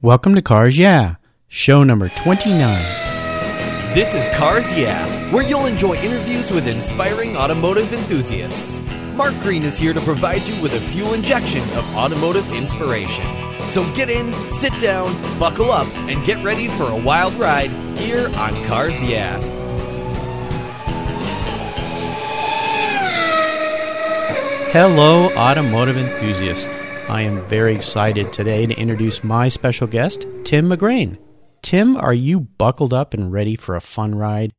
Welcome to Cars Yeah, show number 29. This is Cars Yeah, where you'll enjoy interviews with inspiring automotive enthusiasts. Mark Green is here to provide you with a fuel injection of automotive inspiration. So get in, sit down, buckle up, and get ready for a wild ride here on Cars Yeah. Hello, automotive enthusiasts. I am very excited today to introduce my special guest, Tim McGrane. Tim, are you buckled up and ready for a fun ride?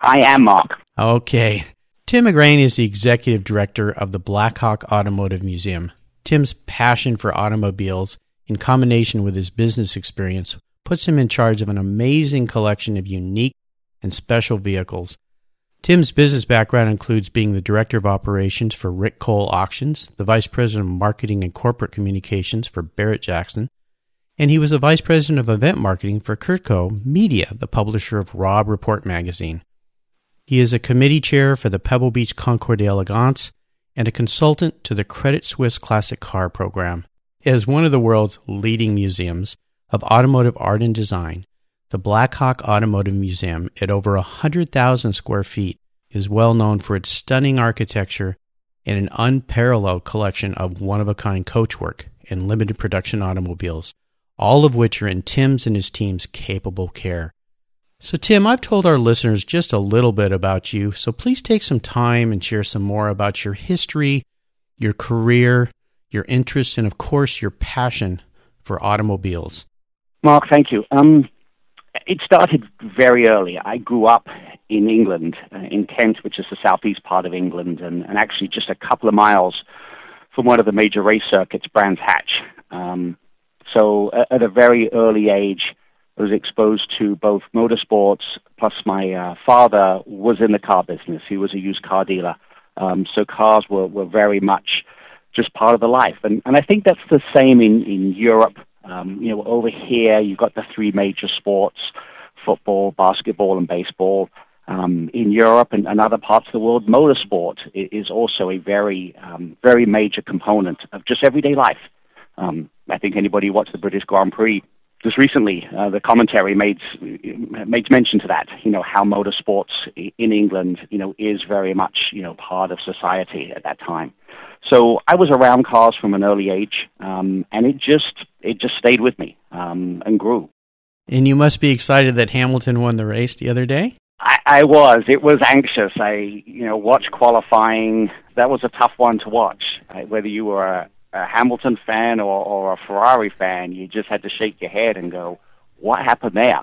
I am, Mark. Okay. Tim McGrane is the executive director of the Blackhawk Automotive Museum. Tim's passion for automobiles, in combination with his business experience, puts him in charge of an amazing collection of unique and special vehicles Tim's business background includes being the director of operations for Rick Cole Auctions, the vice president of marketing and corporate communications for Barrett Jackson, and he was the vice president of event marketing for CurtCo Media, the publisher of Robb Report magazine. He is a committee chair for the Pebble Beach Concours d'Elegance and a consultant to the Credit Suisse Classic Car program. As one of the world's leading museums of automotive art and design, the Blackhawk Automotive Museum, at over 100,000 square feet, is well known for its stunning architecture and an unparalleled collection of one of a kind coachwork and limited production automobiles, all of which are in Tim's and his team's capable care. So, Tim, I've told our listeners just a little bit about you, so please take some time and share some more about your history, your career, your interests, and of course, your passion for automobiles. Mark, thank you. Um, it started very early. I grew up in England, uh, in Kent, which is the southeast part of England, and, and actually just a couple of miles from one of the major race circuits, Brands Hatch. Um, so at, at, a very early age, I was exposed to both motorsports, plus my uh, father was in the car business. He was a used car dealer. Um, so cars were, were very much just part of the life. And, and I think that's the same in, in Europe um, you know, over here you've got the three major sports: football, basketball, and baseball. Um, in Europe and, and, other parts of the world, motorsport is also a very, um, very major component of just everyday life. Um, I think anybody who watched the British Grand Prix just recently, uh, the commentary made makes mention to that. You know how motorsports in England, you know, is very much you know part of society at that time. So I was around cars from an early age, um, and it just it just stayed with me um, and grew. And you must be excited that Hamilton won the race the other day. I, I was. It was anxious. I you know watched qualifying. That was a tough one to watch. Uh, whether you were a, a Hamilton fan or, or a Ferrari fan, you just had to shake your head and go, "What happened there?"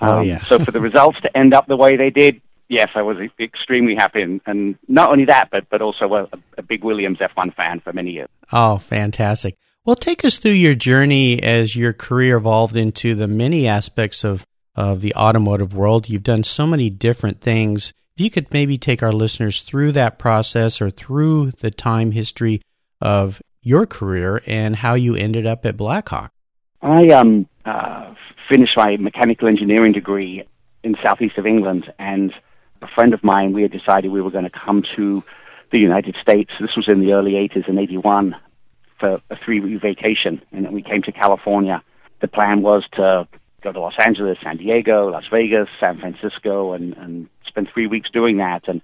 Oh, um, yeah. so for the results to end up the way they did, yes, I was extremely happy, and, and not only that, but but also a, a big Williams F1 fan for many years. Oh, fantastic! Well, take us through your journey as your career evolved into the many aspects of of the automotive world. You've done so many different things. If you could maybe take our listeners through that process or through the time history of your career and how you ended up at Blackhawk. I um, uh, finished my mechanical engineering degree in southeast of England, and a friend of mine, we had decided we were going to come to the United States. This was in the early 80s in 81 for a three week vacation. And we came to California. The plan was to go to Los Angeles, San Diego, Las Vegas, San Francisco, and, and spend three weeks doing that. And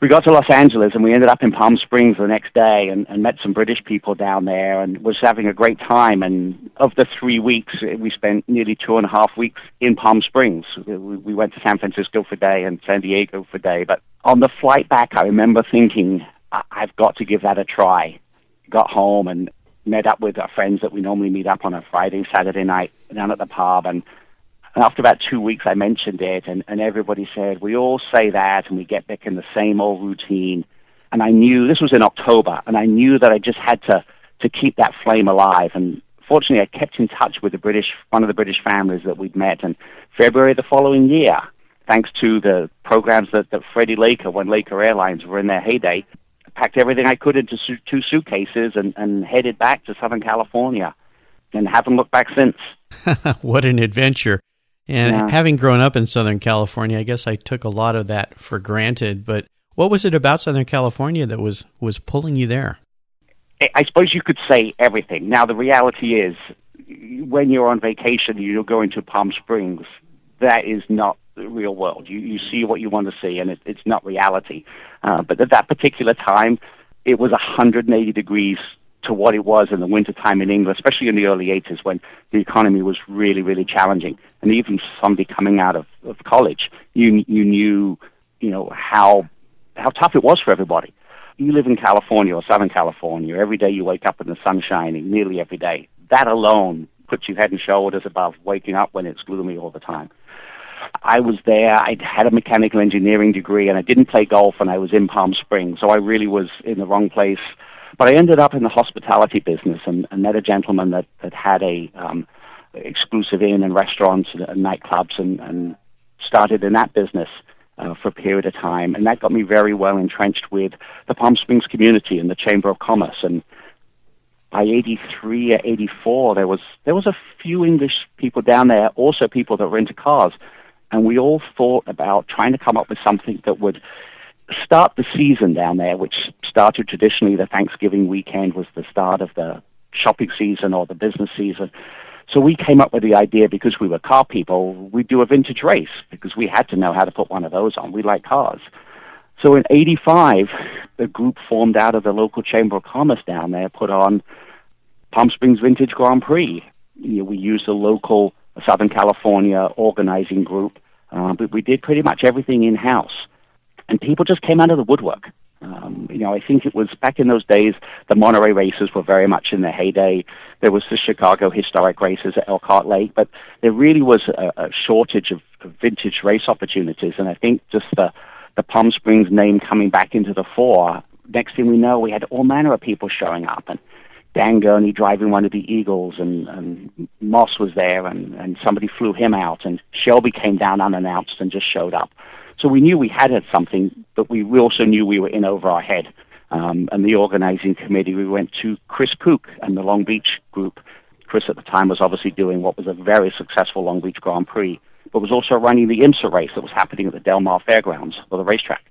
we got to Los Angeles and we ended up in Palm Springs the next day and, and met some British people down there and was having a great time. And of the three weeks, we spent nearly two and a half weeks in Palm Springs. We, we went to San Francisco for a day and San Diego for a day. But on the flight back, I remember thinking, I've got to give that a try. Got home and met up with our friends that we normally meet up on a Friday, Saturday night down at the pub and and after about two weeks, I mentioned it, and, and everybody said, We all say that, and we get back in the same old routine. And I knew this was in October, and I knew that I just had to, to keep that flame alive. And fortunately, I kept in touch with the British, one of the British families that we'd met. And February the following year, thanks to the programs that, that Freddie Laker, when Laker Airlines were in their heyday, packed everything I could into su- two suitcases and, and headed back to Southern California and haven't looked back since. what an adventure. And yeah. having grown up in Southern California, I guess I took a lot of that for granted. But what was it about Southern California that was, was pulling you there? I suppose you could say everything. Now, the reality is, when you're on vacation, you're going to Palm Springs. That is not the real world. You you see what you want to see, and it, it's not reality. Uh, but at that particular time, it was 180 degrees to what it was in the wintertime in England, especially in the early 80s when the economy was really, really challenging. And even somebody coming out of, of college, you you knew, you know, how how tough it was for everybody. You live in California or Southern California. Every day you wake up and the sun's shining, nearly every day. That alone puts you head and shoulders above waking up when it's gloomy all the time. I was there. I had a mechanical engineering degree, and I didn't play golf, and I was in Palm Springs, so I really was in the wrong place. But I ended up in the hospitality business, and, and met a gentleman that that had a um, exclusive inn and restaurants and, and nightclubs, and, and started in that business. Uh, for a period of time, and that got me very well entrenched with the Palm Springs community and the Chamber of Commerce. And by 83 or 84, there was there was a few English people down there, also people that were into cars, and we all thought about trying to come up with something that would start the season down there, which started traditionally the Thanksgiving weekend was the start of the shopping season or the business season. So we came up with the idea because we were car people, we'd do a vintage race because we had to know how to put one of those on. We like cars. So in 85, a group formed out of the local Chamber of Commerce down there put on Palm Springs Vintage Grand Prix. We used a local Southern California organizing group, uh, but we did pretty much everything in house. And people just came out of the woodwork. Um, you know, I think it was back in those days, the Monterey races were very much in their heyday. There was the Chicago historic races at Elkhart Lake, but there really was a, a shortage of, of vintage race opportunities. And I think just the, the Palm Springs name coming back into the fore, next thing we know, we had all manner of people showing up. And Dan Gurney driving one of the Eagles, and, and Moss was there, and, and somebody flew him out, and Shelby came down unannounced and just showed up. So we knew we had had something, but we also knew we were in over our head. Um, and the organizing committee, we went to Chris Pook and the Long Beach group. Chris at the time was obviously doing what was a very successful Long Beach Grand Prix, but was also running the IMSA race that was happening at the Del Mar Fairgrounds, or the racetrack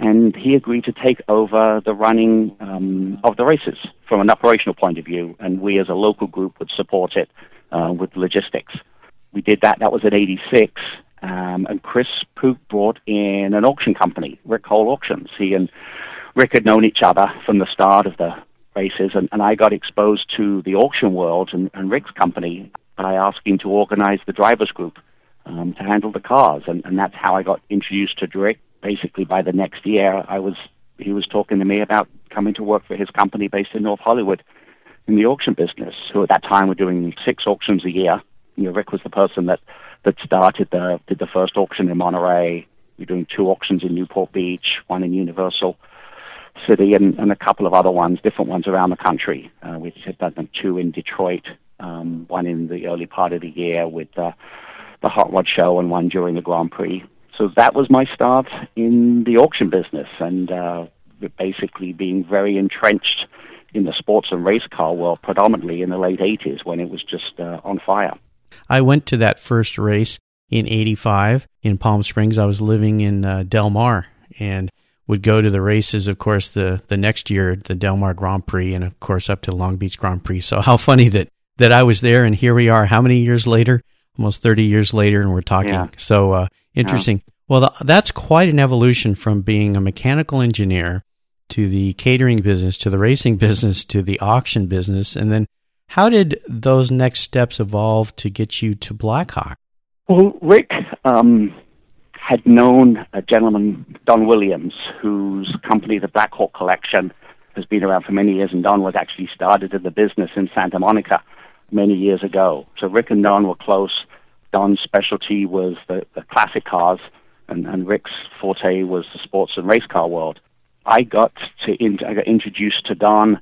and he agreed to take over the running um, of the races from an operational point of view, and we as a local group would support it uh, with logistics. We did that. That was at 86, um, and Chris Pook brought in an auction company, Rick Cole Auctions. He and Rick had known each other from the start of the races, and, and I got exposed to the auction world and, and Rick's company by asking to organize the drivers group um, to handle the cars, and, and that's how I got introduced to Rick basically by the next year, I was he was talking to me about coming to work for his company based in North Hollywood in the auction business. Who at that time were doing six auctions a year. You know, Rick was the person that that started the did the first auction in Monterey. We're doing two auctions in Newport Beach, one in Universal City, and, and a couple of other ones, different ones around the country. Uh, we had done two in Detroit, um, one in the early part of the year with uh, the Hot Rod Show, and one during the Grand Prix so that was my start in the auction business and uh, basically being very entrenched in the sports and race car world predominantly in the late 80s when it was just uh, on fire. I went to that first race in 85 in Palm Springs. I was living in uh, Del Mar and would go to the races, of course, the, the next year, the Del Mar Grand Prix, and of course up to Long Beach Grand Prix. So how funny that, that I was there and here we are, how many years later? Almost 30 years later, and we're talking. Yeah. So, uh, Interesting. Yeah. Well, that's quite an evolution from being a mechanical engineer to the catering business, to the racing business, to the auction business. And then how did those next steps evolve to get you to Blackhawk? Well, Rick um, had known a gentleman, Don Williams, whose company, the Blackhawk Collection, has been around for many years, and Don was actually started in the business in Santa Monica many years ago. So Rick and Don were close. Don's specialty was the, the classic cars, and, and Rick's forte was the sports and race car world. I got to in, I got introduced to Don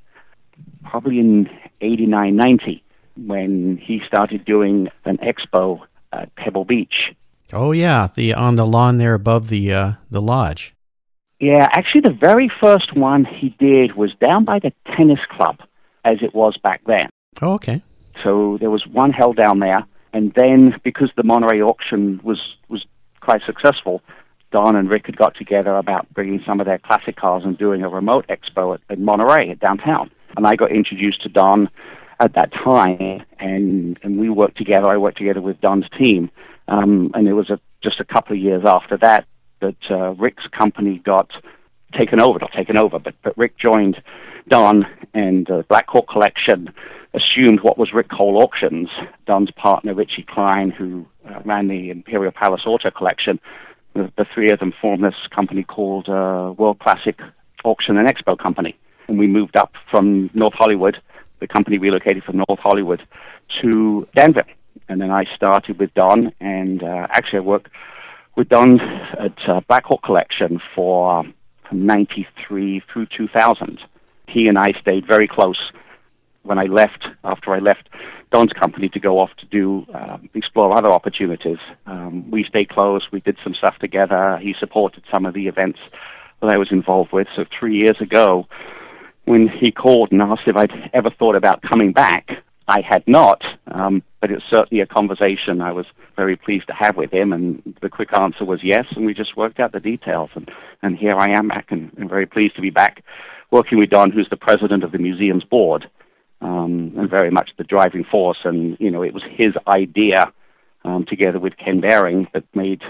probably in '89, '90 when he started doing an expo at Pebble Beach. Oh yeah, the on the lawn there above the uh, the lodge. Yeah, actually, the very first one he did was down by the tennis club, as it was back then. Oh, okay. So there was one held down there, and then, because the Monterey auction was, was quite successful, Don and Rick had got together about bringing some of their classic cars and doing a remote expo at, at Monterey, at downtown. And I got introduced to Don at that time, and and we worked together. I worked together with Don's team, um, and it was a, just a couple of years after that that uh, Rick's company got taken over, not taken over, but but Rick joined Don, and uh, Black Hawk Collection assumed what was Rick Cole Auctions. Don's partner Richie Clyne, who uh, ran the Imperial Palace Auto Collection, the, the three of them formed this company called uh, World Classic Auction and Expo Company. And we moved up from North Hollywood. The company relocated from North Hollywood to Danville. And then I started with Don, and uh, actually I worked with Don at uh, Black Hawk Collection for from 93 through 2000. He and I stayed very close when I left, after I left Don's company to go off to do uh, explore other opportunities. Um, we stayed close. We did some stuff together. He supported some of the events that I was involved with. So three years ago, when he called and asked if I'd ever thought about coming back, I had not. Um, but it's certainly a conversation I was very pleased to have with him. And the quick answer was yes. And we just worked out the details. And, and here I am back, and, and very pleased to be back working with Don, who's the president of the museum's board um, and very much the driving force. And you know, it was his idea, um, together with Ken Behring, that made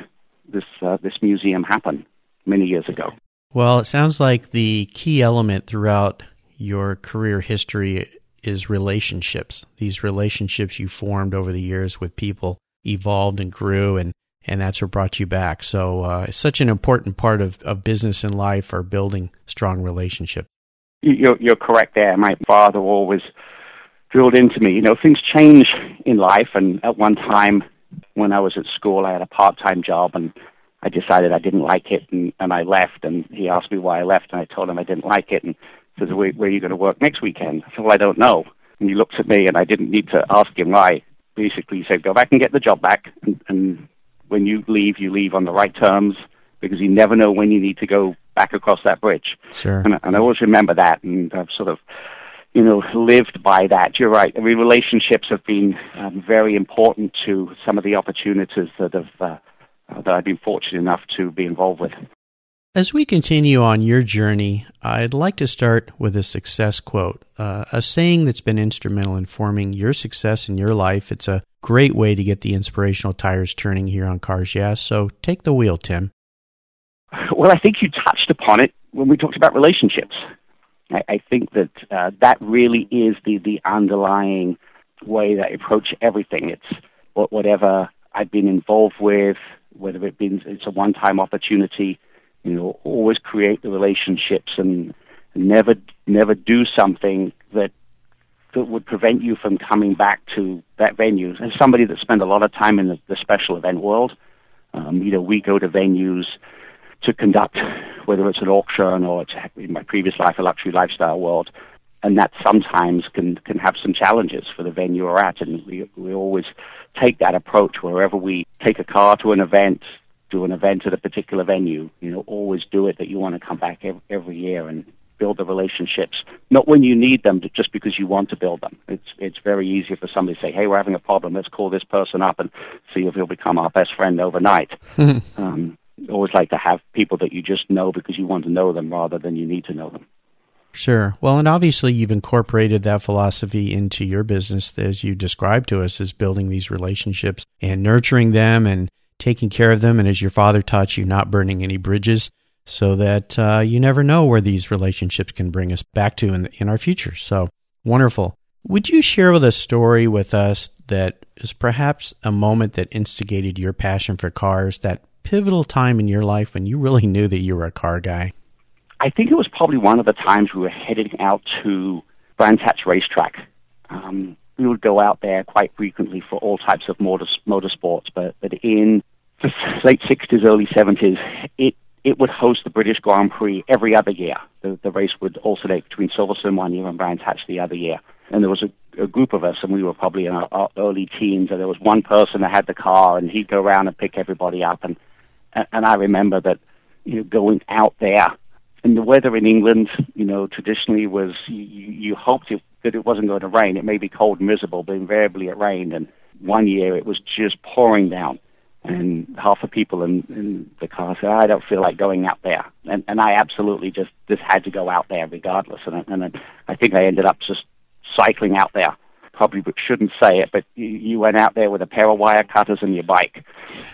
this uh, this museum happen many years ago. Well, it sounds like the key element throughout your career history is relationships. These relationships you formed over the years with people evolved and grew, and and that's what brought you back. So uh, it's such an important part of, of business and life are building strong relationships. You're, you're correct there. My father always drilled into me. You know, things change in life, and at one time when I was at school, I had a part-time job, and I decided I didn't like it, and, and I left. And he asked me why I left, and I told him I didn't like it, and says, where, where are you going to work next weekend? I said, well, I don't know. And he looked at me, and I didn't need to ask him why. Basically, he said, go back and get the job back, and, and when you leave, you leave on the right terms because you never know when you need to go back across that bridge. Sure. And, and I always remember that, and I've sort of, you know, lived by that. You're right. I mean, relationships have been um, very important to some of the opportunities that have uh, that I've been fortunate enough to be involved with. As we continue on your journey, I'd like to start with a success quote, uh, a saying that's been instrumental in forming your success in your life. It's a great way to get the inspirational tires turning here on Cars Yeah. So take the wheel, Tim. Well, I think you touched upon it when we talked about relationships. I, I think that uh, that really is the, the underlying way that I approach everything. It's whatever I've been involved with, whether it been it's a one-time opportunity, you know, always create the relationships and never never do something that that would prevent you from coming back to that venue. As somebody that spent a lot of time in the, the special event world, um, you know, we go to venues to conduct, whether it's an auction or it's, in my previous life, a luxury lifestyle world. And that sometimes can, can have some challenges for the venue we're at. And we, we always take that approach wherever we take a car to an event, do an event at a particular venue, you know, always do it that you want to come back every, every year and build the relationships, not when you need them, but just because you want to build them. It's it's very easy for somebody to say, "Hey, we're having a problem. Let's call this person up and see if he'll become our best friend overnight." um, always like to have people that you just know because you want to know them rather than you need to know them. Sure. Well, and obviously you've incorporated that philosophy into your business as you described to us as building these relationships and nurturing them and taking care of them. And as your father taught you, not burning any bridges so that uh, you never know where these relationships can bring us back to in, in our future. So wonderful. Would you share with a story with us that is perhaps a moment that instigated your passion for cars, that pivotal time in your life when you really knew that you were a car guy? I think it was probably one of the times we were heading out to Brands Hatch Racetrack. Um, we would go out there quite frequently for all types of motor, motorsports, but, but in the late 60s, early 70s, it, it would host the British Grand Prix every other year. The, the race would alternate between Silverstone one year and Brands Hatch the other year. And there was a, a group of us, and we were probably in our, our early teens, and there was one person that had the car, and he'd go around and pick everybody up. And and I remember that you know going out there and the weather in England, you know, traditionally was you, you hoped it, that it wasn't going to rain. It may be cold and miserable, but invariably it rained. And one year it was just pouring down, and half the people in, in the car said, "I don't feel like going out there," and and I absolutely just just had to go out there regardless. And and I think I ended up just cycling out there probably shouldn't say it, but you, you went out there with a pair of wire cutters and your bike,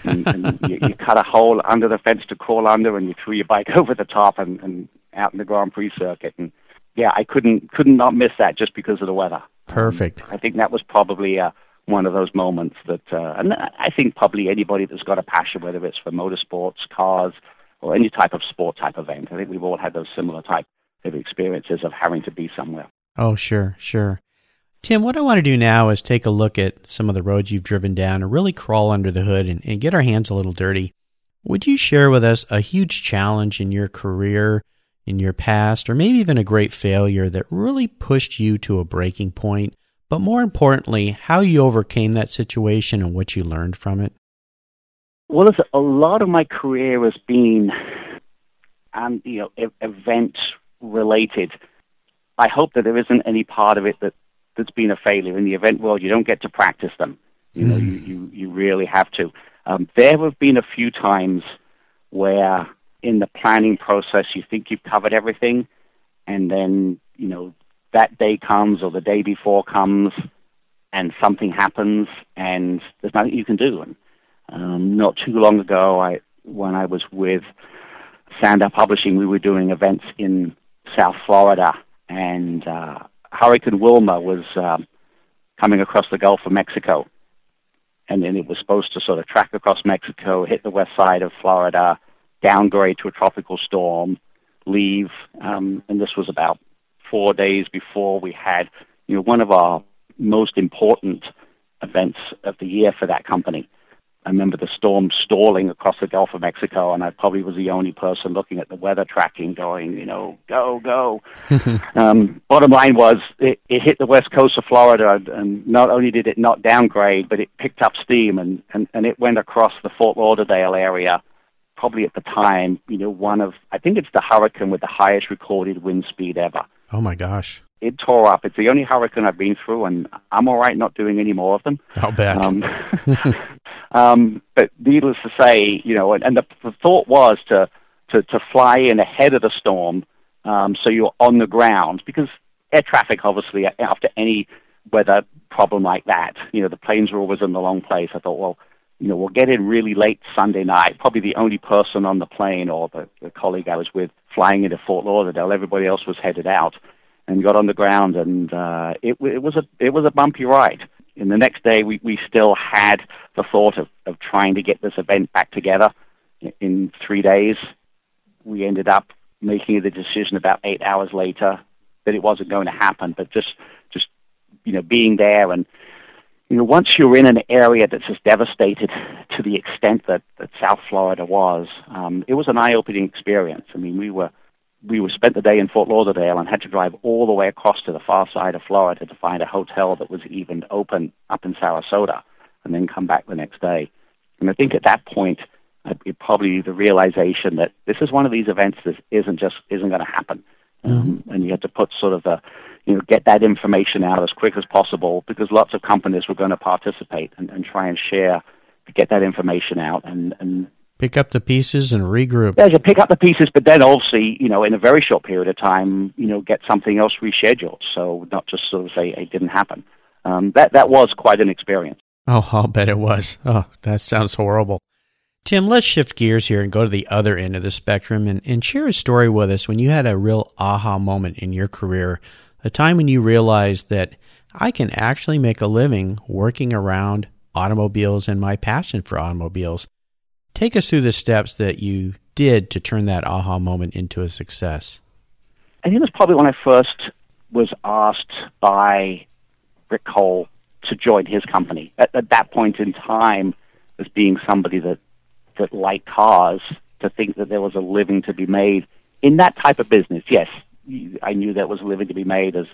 and, and you, you cut a hole under the fence to crawl under, and you threw your bike over the top and, and out in the Grand Prix circuit. And yeah, I couldn't couldn't not miss that just because of the weather. Perfect. Um, I think that was probably uh, one of those moments that, uh, and I think probably anybody that's got a passion, whether it's for motorsports, cars, or any type of sport type event, I think we've all had those similar type of experiences of having to be somewhere. Oh, sure, sure. Tim, what I want to do now is take a look at some of the roads you've driven down and really crawl under the hood and, and get our hands a little dirty. Would you share with us a huge challenge in your career, in your past, or maybe even a great failure that really pushed you to a breaking point? But more importantly, how you overcame that situation and what you learned from it? Well, a lot of my career has been, um, you know, event related. I hope that there isn't any part of it that that's been a failure in the event world. You don't get to practice them. You know, you, mm-hmm. you, you really have to. Um, there have been a few times where in the planning process you think you've covered everything, and then, you know, that day comes or the day before comes and something happens and there's nothing you can do. And um, not too long ago, I when I was with Sandow Publishing, we were doing events in South Florida, and uh, Hurricane Wilma was um, coming across the Gulf of Mexico, and then it was supposed to sort of track across Mexico, hit the west side of Florida, downgrade to a tropical storm, leave, um, and this was about four days before we had, you know, one of our most important events of the year for that company. I remember the storm stalling across the Gulf of Mexico, and I probably was the only person looking at the weather tracking, going, you know, go, go. um, bottom line was, it, it hit the west coast of Florida, and not only did it not downgrade, but it picked up steam, and, and, and it went across the Fort Lauderdale area. Probably at the time, you know, one of, I think it's the hurricane with the highest recorded wind speed ever. Oh my gosh it tore up. It's the only hurricane I've been through, and I'm all right not doing any more of them. I'll bet. Um, um, but needless to say, you know, and, and the, the thought was to, to to fly in ahead of the storm, um, so you're on the ground because air traffic, obviously, after any weather problem like that, you know, the planes are always in the wrong place. I thought, well, you know, we'll get in really late Sunday night. Probably the only person on the plane or the, the colleague I was with flying into Fort Lauderdale. Everybody else was headed out and got on the ground, and uh, it, it was a it was a bumpy ride. And the next day, we, we still had the thought of, of trying to get this event back together in three days. We ended up making the decision about eight hours later that it wasn't going to happen, but just just you know being there and you know once you're in an area that's as devastated to the extent that, that South Florida was, um, it was an eye-opening experience. I mean, we were we were spent the day in Fort Lauderdale and had to drive all the way across to the far side of Florida to find a hotel that was even open up in Sarasota, and then come back the next day. And I think at that point, it probably the realization that this is one of these events that isn't just isn't going to happen, um, and you had to put sort of the you know get that information out as quick as possible because lots of companies were going to participate and, and try and share get that information out and and Pick up the pieces and regroup. Yeah, to pick up the pieces, but then obviously, you know, in a very short period of time, you know, get something else rescheduled. So not just sort of say it didn't happen. Um, that that was quite an experience. Oh, I'll bet it was. Oh, that sounds horrible. Tim, let's shift gears here and go to the other end of the spectrum and, and share a story with us when you had a real aha moment in your career, a time when you realized that I can actually make a living working around automobiles and my passion for automobiles. Take us through the steps that you did to turn that aha moment into a success. I think it was probably when I first was asked by Rick Cole to join his company. At, at that point in time, as being somebody that that liked cars, to think that there was a living to be made in that type of business. Yes, I knew there was a living to be made as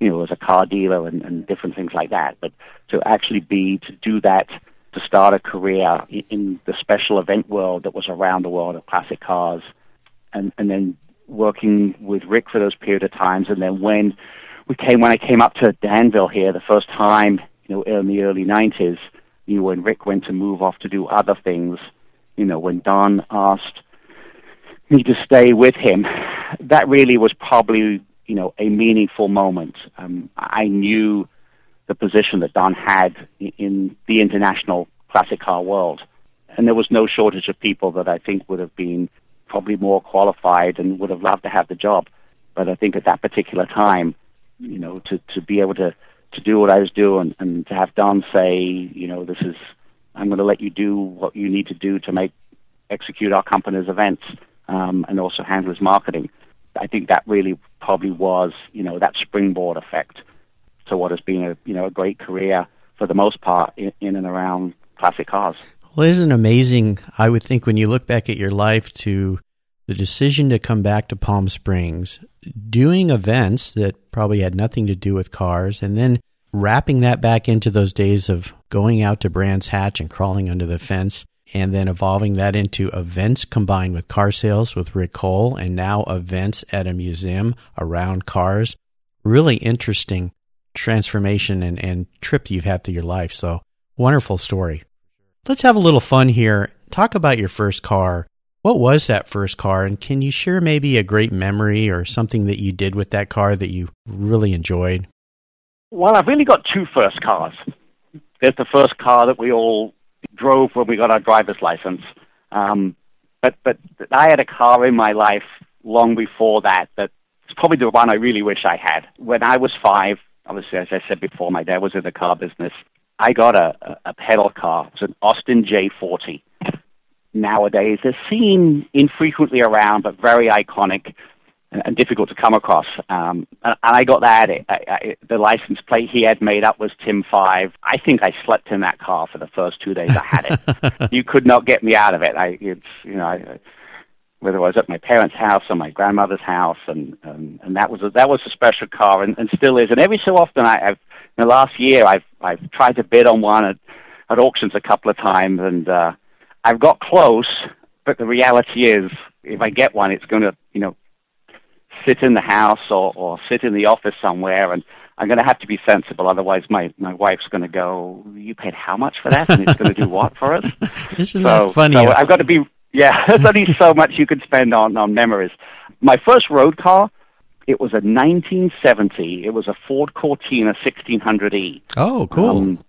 you know as a car dealer and, and different things like that. But to actually be to do that to start a career in the special event world that was around the world of classic cars, and and then working with Rick for those period of times, and then when we came when I came up to Danville here the first time, you know, in the early '90s, you know, when Rick went to move off to do other things, you know, when Don asked me to stay with him, that really was probably you know a meaningful moment. Um, I knew the position that Don had in the international classic car world. And there was no shortage of people that I think would have been probably more qualified and would have loved to have the job. But I think at that particular time, you know, to, to be able to, to do what I was doing and to have Don say, you know, this is, I'm going to let you do what you need to do to make, execute our company's events um, and also handle his marketing. I think that really probably was, you know, that springboard effect to what has been a, you know, a great career for the most part in, in and around classic cars. Well, isn't it amazing? I would think when you look back at your life to the decision to come back to Palm Springs, doing events that probably had nothing to do with cars, and then wrapping that back into those days of going out to Brands Hatch and crawling under the fence, and then evolving that into events combined with car sales with Rick Cole, and now events at a museum around cars. Really interesting transformation and, and trip you've had through your life. So, wonderful story. Let's have a little fun here. Talk about your first car what was that first car? And can you share maybe a great memory or something that you did with that car that you really enjoyed? Well, I've really got two first cars. There's the first car that we all drove when we got our driver's license. Um, but but I had a car in my life long before that. That's probably the one I really wish I had. When I was five, obviously, as I said before, my dad was in the car business. I got a, a, a pedal car. It was an Austin J40 nowadays. They're seen infrequently around, but very iconic and difficult to come across. Um, and, I got that. I, I, the license plate he had made up was Tim Five. I think I slept in that car for the first two days I had it. you could not get me out of it. I, it's you know, I, whether it was at my parents' house or my grandmother's house, and and, and that was a, that was a special car, and, and still is. And every so often, I, I've in the last year, I've I've tried to bid on one at, at auctions a couple of times, and uh, I've got close, but the reality is, if I get one, it's going to, you know, sit in the house or, or sit in the office somewhere, and I'm going to have to be sensible. Otherwise, my my wife's going to go, "You paid how much for that?" And it's going to do what for us? This Isn't so, that funny? So I've got to be. Yeah, there's only so much you can spend on on memories. My first road car, it was a 1970. It was a Ford Cortina 1600e. Oh, cool. Um,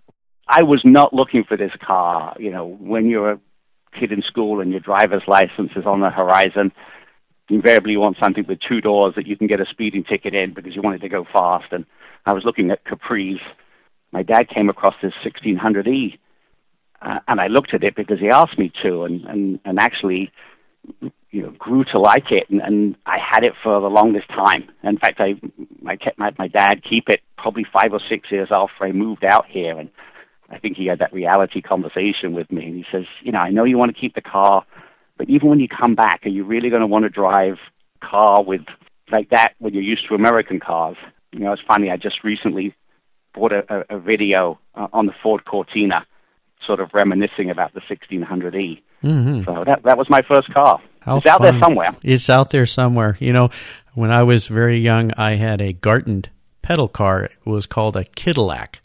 I was not looking for this car. You know, when you're a kid in school and your driver's license is on the horizon, invariably you want something with two doors that you can get a speeding ticket in because you wanted to go fast. And I was looking at Capris. My dad came across this 1600E, uh, and I looked at it because he asked me to, and and and actually, you know, grew to like it, and, and I had it for the longest time. In fact, I I kept my my dad keep it probably five or six years after I moved out here, and I think he had that reality conversation with me, and he says, you know, I know you want to keep the car, but even when you come back, are you really going to want to drive car with like that when you're used to American cars? You know, it's funny. I just recently bought a, a, a video uh, on the Ford Cortina, sort of reminiscing about the 1600e. Mm-hmm. So that that was my first car. How it's fun. out there somewhere. It's out there somewhere. You know, when I was very young, I had a Garton pedal car. It was called a Cadillac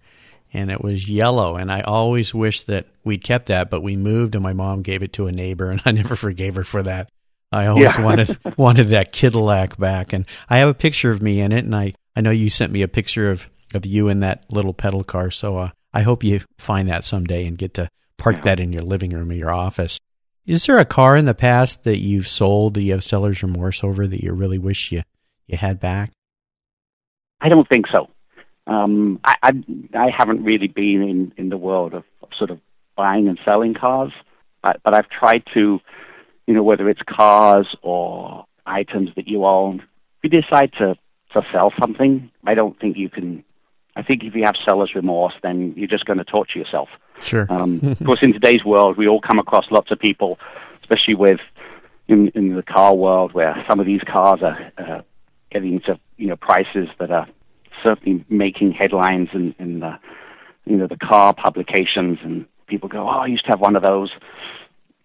and it was yellow. And I always wished that we'd kept that, but we moved and my mom gave it to a neighbor and I never forgave her for that. I always yeah. wanted wanted that Cadillac back. And I have a picture of me in it and I, I know you sent me a picture of, of you in that little pedal car. So uh, I hope you find that someday and get to park yeah. that in your living room or your office. Is there a car in the past that you've sold that you have seller's remorse over that you really wish you, you had back? I don't think so. Um, I, I, I haven't really been in, in the world of, of sort of buying and selling cars, but, but I've tried to, you know, whether it's cars or items that you own, if you decide to, to sell something, I don't think you can. I think if you have seller's remorse, then you're just going to torture yourself. Sure. Um, of course, in today's world, we all come across lots of people, especially with in, in the car world, where some of these cars are uh, getting to you know prices that are certainly making headlines in, in the you know the car publications, and people go, "Oh, I used to have one of those."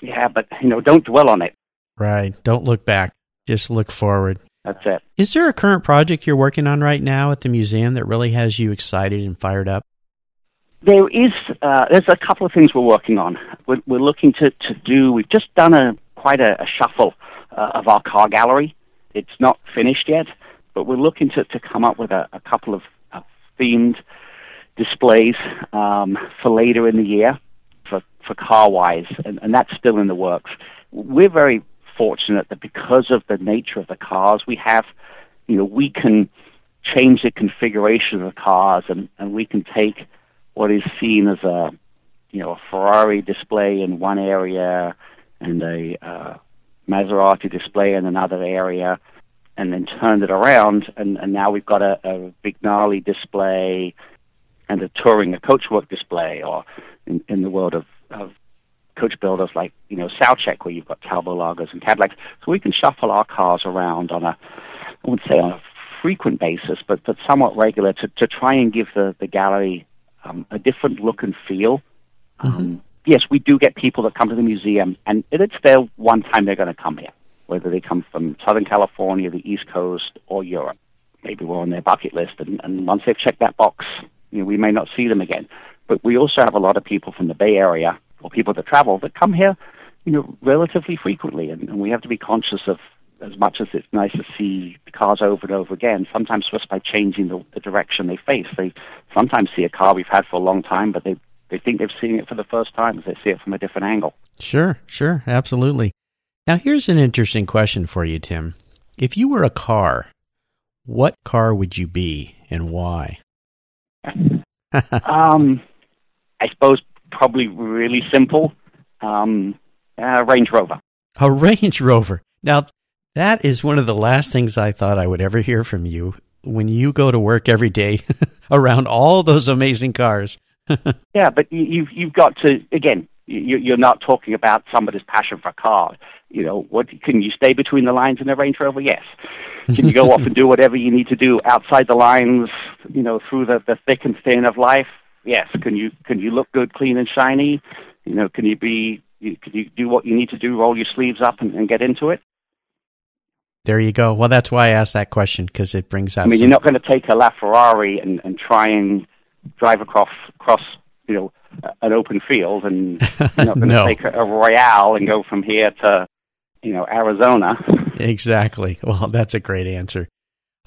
Yeah, but you know, don't dwell on it. Right. Don't look back. Just look forward. That's it. Is there a current project you're working on right now at the museum that really has you excited and fired up? There is. Uh, there's a couple of things we're working on. We're, we're looking to, to do. We've just done a quite a, a shuffle uh, of our car gallery. It's not finished yet, but we're looking to, to come up with a, a couple of uh, themed displays um, for later in the year for, for CarWise, and, and that's still in the works. We're very fortunate that because of the nature of the cars we have, you know, we can change the configuration of the cars and, and we can take what is seen as a you know a Ferrari display in one area and a uh, Maserati display in another area and then turned it around and, and now we've got a, a Vignale display and a touring a coachwork display or in, in the world of, of coach builders like you know Saoutchik where you've got Talbot Lagos and Cadillacs so we can shuffle our cars around on a I wouldn't say on a frequent basis, but, but somewhat regular to, to try and give the, the gallery um, a different look and feel. Mm-hmm. Um, yes, we do get people that come to the museum, and it's their one time they're going to come here, whether they come from Southern California, the East Coast, or Europe. Maybe we're on their bucket list, and, and once they've checked that box, you know, we may not see them again. But we also have a lot of people from the Bay Area or people that travel that come here, you know, relatively frequently, and, and we have to be conscious of as much as it's nice to see cars over and over again, sometimes just by changing the, the direction they face, they sometimes see a car we've had for a long time, but they they think they've seen it for the first time as they see it from a different angle. Sure, sure, absolutely. Now, here's an interesting question for you, Tim. If you were a car, what car would you be and why? um, I suppose probably really simple. Um, uh, Range Rover. A Range Rover. Now, that is one of the last things I thought I would ever hear from you when you go to work every day around all those amazing cars. yeah, but you've you've got to again. You're not talking about somebody's passion for cars. You know, what can you stay between the lines in a Range Rover? Yes. Can you go off and do whatever you need to do outside the lines? You know, through the, the thick and thin of life? Yes. Can you can you look good, clean, and shiny? You know, can you be can you do what you need to do? Roll your sleeves up and, and get into it? There you go. Well, that's why I asked that question because it brings out. I mean, some... you're not going to take a LaFerrari and, and try and drive across across you know an open field, and you're not going to no. take a, a Royale and go from here to you know Arizona. Exactly. Well, that's a great answer.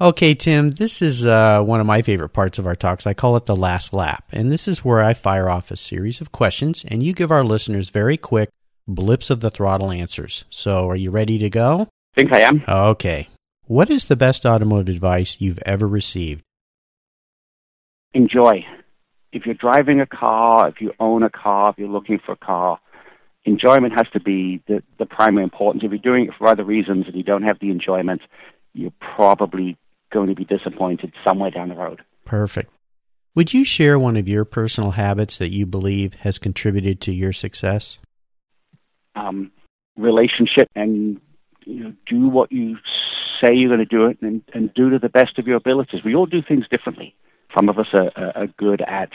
Okay, Tim, this is uh, one of my favorite parts of our talks. I call it the last lap. And this is where I fire off a series of questions and you give our listeners very quick blips of the throttle answers. So, are you ready to go? think I am. Okay. What is the best automotive advice you've ever received? Enjoy. If you're driving a car, if you own a car, if you're looking for a car, enjoyment has to be the, the primary importance. If you're doing it for other reasons and you don't have the enjoyment, you're probably going to be disappointed somewhere down the road. Perfect. Would you share one of your personal habits that you believe has contributed to your success? Um, relationship and you know, do what you say you're going to do it and, and do to the best of your abilities. We all do things differently. Some of us are, are good at,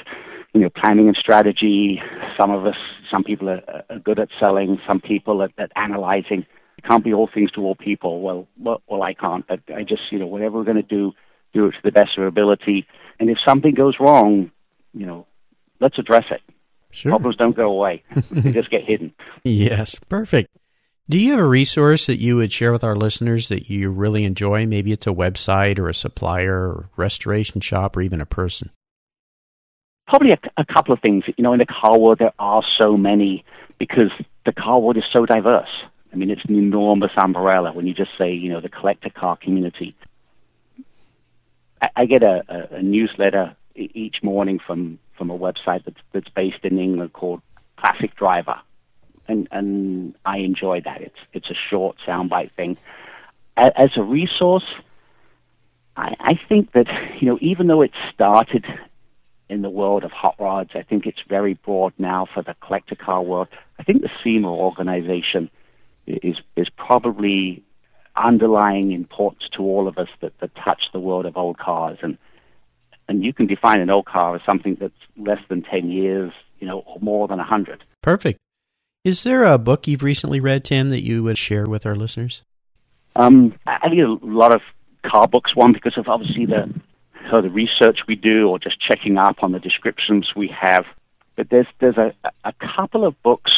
you know, planning and strategy. Some of us, some people are, are good at selling. Some people at, at analyzing. Can't be all things to all people. Well, well, well, I can't. But I just, you know, whatever we're going to do, do it to the best of our ability. And if something goes wrong, you know, let's address it. Sure. Problems don't go away; they just get hidden. Yes, perfect. Do you have a resource that you would share with our listeners that you really enjoy? Maybe it's a website or a supplier or restoration shop or even a person. Probably a, a couple of things. You know, in the car world, there are so many because the car world is so diverse. I mean, it's an enormous umbrella when you just say, you know, the collector car community. I, I get a, a, a newsletter each morning from, from a website that's, that's based in England called Classic Driver and and I enjoy that. It's it's a short soundbite thing. As a resource, I, I think that you know even though it started in the world of hot rods, I think it's very broad now for the collector car world. I think the SEMA organization is is probably underlying importance to all of us that, that touch the world of old cars and and you can define an old car as something that's less than 10 years, you know, or more than 100. Perfect. Is there a book you've recently read, Tim, that you would share with our listeners? Um, I read a lot of car books. One because of obviously the so the research we do, or just checking up on the descriptions we have. But there's there's a, a couple of books,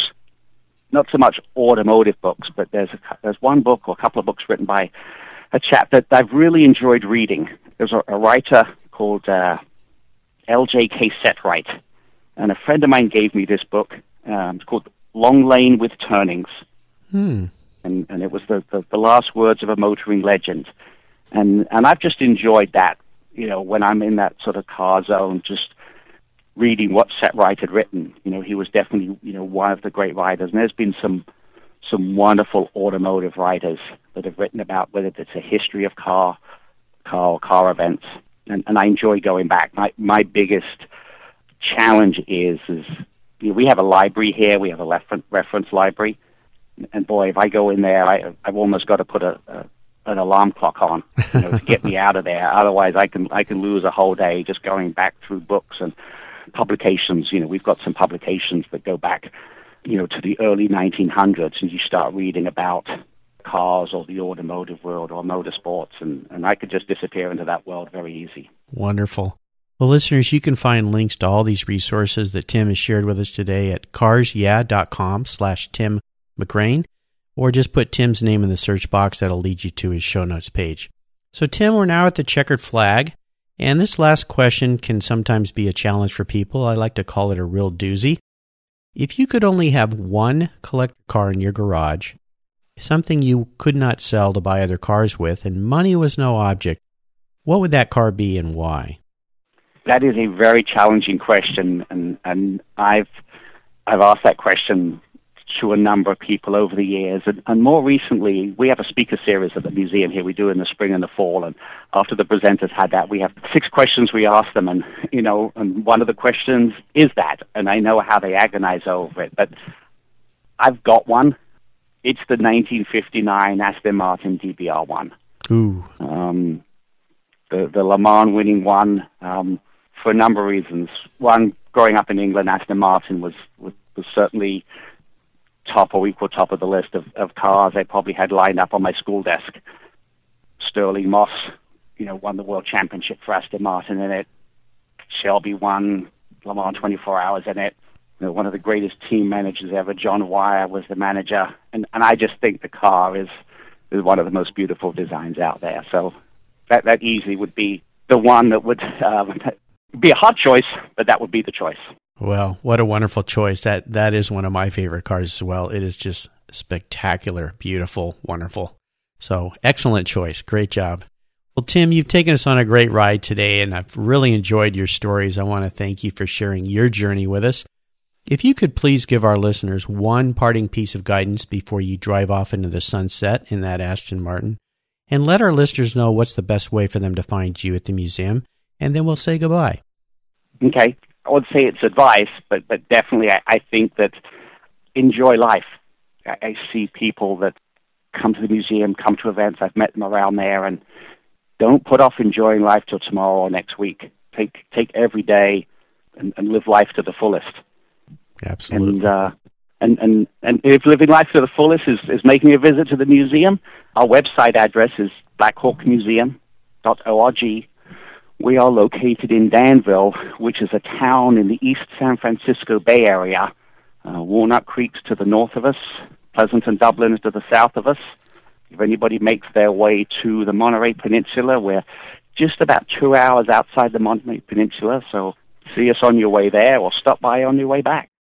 not so much automotive books, but there's a, there's one book or a couple of books written by a chap that I've really enjoyed reading. There's a, a writer called uh, L.J.K. Setright. And a friend of mine gave me this book. Um, it's called Long Lane with Turnings. Hmm. And, and it was the, the, the last words of a motoring legend. And, and I've just enjoyed that, you know, when I'm in that sort of car zone, just reading what Setright had written. You know, he was definitely, you know, one of the great writers. And there's been some some wonderful automotive writers that have written about whether it's a history of car, car car events. And, and I enjoy going back. My my biggest challenge is is you know, we have a library here. We have a reference reference library, and boy, if I go in there, I I've almost got to put a, a an alarm clock on you know, to get me out of there. Otherwise, I can I can lose a whole day just going back through books and publications. You know, we've got some publications that go back, you know, to the early 1900s, and you start reading about cars or the automotive world or motorsports, and, and I could just disappear into that world very easy. Wonderful. Well, listeners, you can find links to all these resources that Tim has shared with us today at carsyeah.com slash Tim McGrane, or just put Tim's name in the search box. That'll lead you to his show notes page. So, Tim, we're now at the checkered flag. And this last question can sometimes be a challenge for people. I like to call it a real doozy. If you could only have one collector car in your garage, something you could not sell to buy other cars with, and money was no object, what would that car be and why? That is a very challenging question, and, and I've I've asked that question to a number of people over the years. And, and more recently, we have a speaker series at the museum here. We do in the spring and the fall. And after the presenters had that, we have six questions we ask them. And, you know, and one of the questions is that. And I know how they agonize over it. But I've got one. It's the 1959 Aston Martin DBR1. Ooh. Um, the, the Le Mans winning one um, for a number of reasons. One, growing up in England, Aston Martin was, was, was certainly top or equal top of the list of, of cars I probably had lined up on my school desk. Stirling Moss, you know, won the world championship for Aston Martin in it. Shelby won Le Mans 24 Hours in it. You know, one of the greatest team managers ever, John Wyer, was the manager, and and I just think the car is is one of the most beautiful designs out there. So that that easily would be the one that would um, be a hard choice, but that would be the choice. Well, what a wonderful choice. That that is one of my favorite cars as well. It is just spectacular, beautiful, wonderful. So, excellent choice. Great job. Well, Tim, you've taken us on a great ride today and I've really enjoyed your stories. I want to thank you for sharing your journey with us. If you could please give our listeners one parting piece of guidance before you drive off into the sunset in that Aston Martin, and let our listeners know what's the best way for them to find you at the museum, and then we'll say goodbye. Okay. I would say it's advice, but but definitely I, I think that enjoy life. I, I see people that come to the museum, come to events. I've met them around there, and don't put off enjoying life till tomorrow or next week. Take take every day and, and live life to the fullest. Absolutely. And uh, and and and if living life to the fullest is is making a visit to the museum, our website address is blackhawkmuseum.org we are located in Danville, which is a town in the East San Francisco Bay Area. Uh, Walnut Creek's to the north of us, Pleasanton Dublin is to the south of us. If anybody makes their way to the Monterey Peninsula, we're just about two hours outside the Monterey Peninsula, so see us on your way there or stop by on your way back.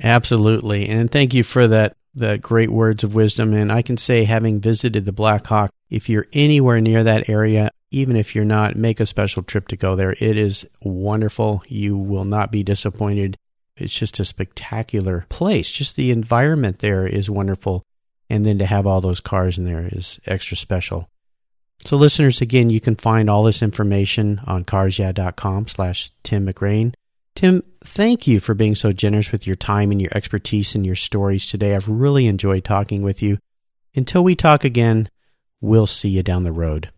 Absolutely. And thank you for that the great words of wisdom. And I can say, having visited the Blackhawk, if you're anywhere near that area, even if you're not, make a special trip to go there. It is wonderful. You will not be disappointed. It's just a spectacular place. Just the environment there is wonderful. And then to have all those cars in there is extra special. So listeners, again, you can find all this information on carsyeah.com slash Tim McGrane. Tim, thank you for being so generous with your time and your expertise and your stories today. I've really enjoyed talking with you. Until we talk again, we'll see you down the road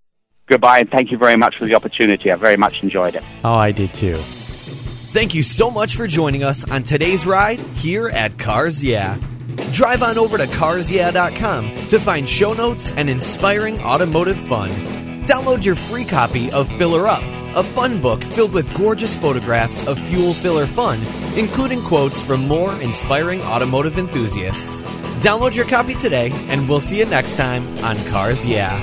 goodbye and thank you very much for the opportunity. I very much enjoyed it. Oh, I did too. Thank you so much for joining us on today's ride here at Cars Yeah. Drive on over to carsyeah.com to find show notes and inspiring automotive fun. Download your free copy of Filler Up, a fun book filled with gorgeous photographs of fuel filler fun, including quotes from more inspiring automotive enthusiasts. Download your copy today, and we'll see you next time on Cars Yeah.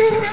Yeah.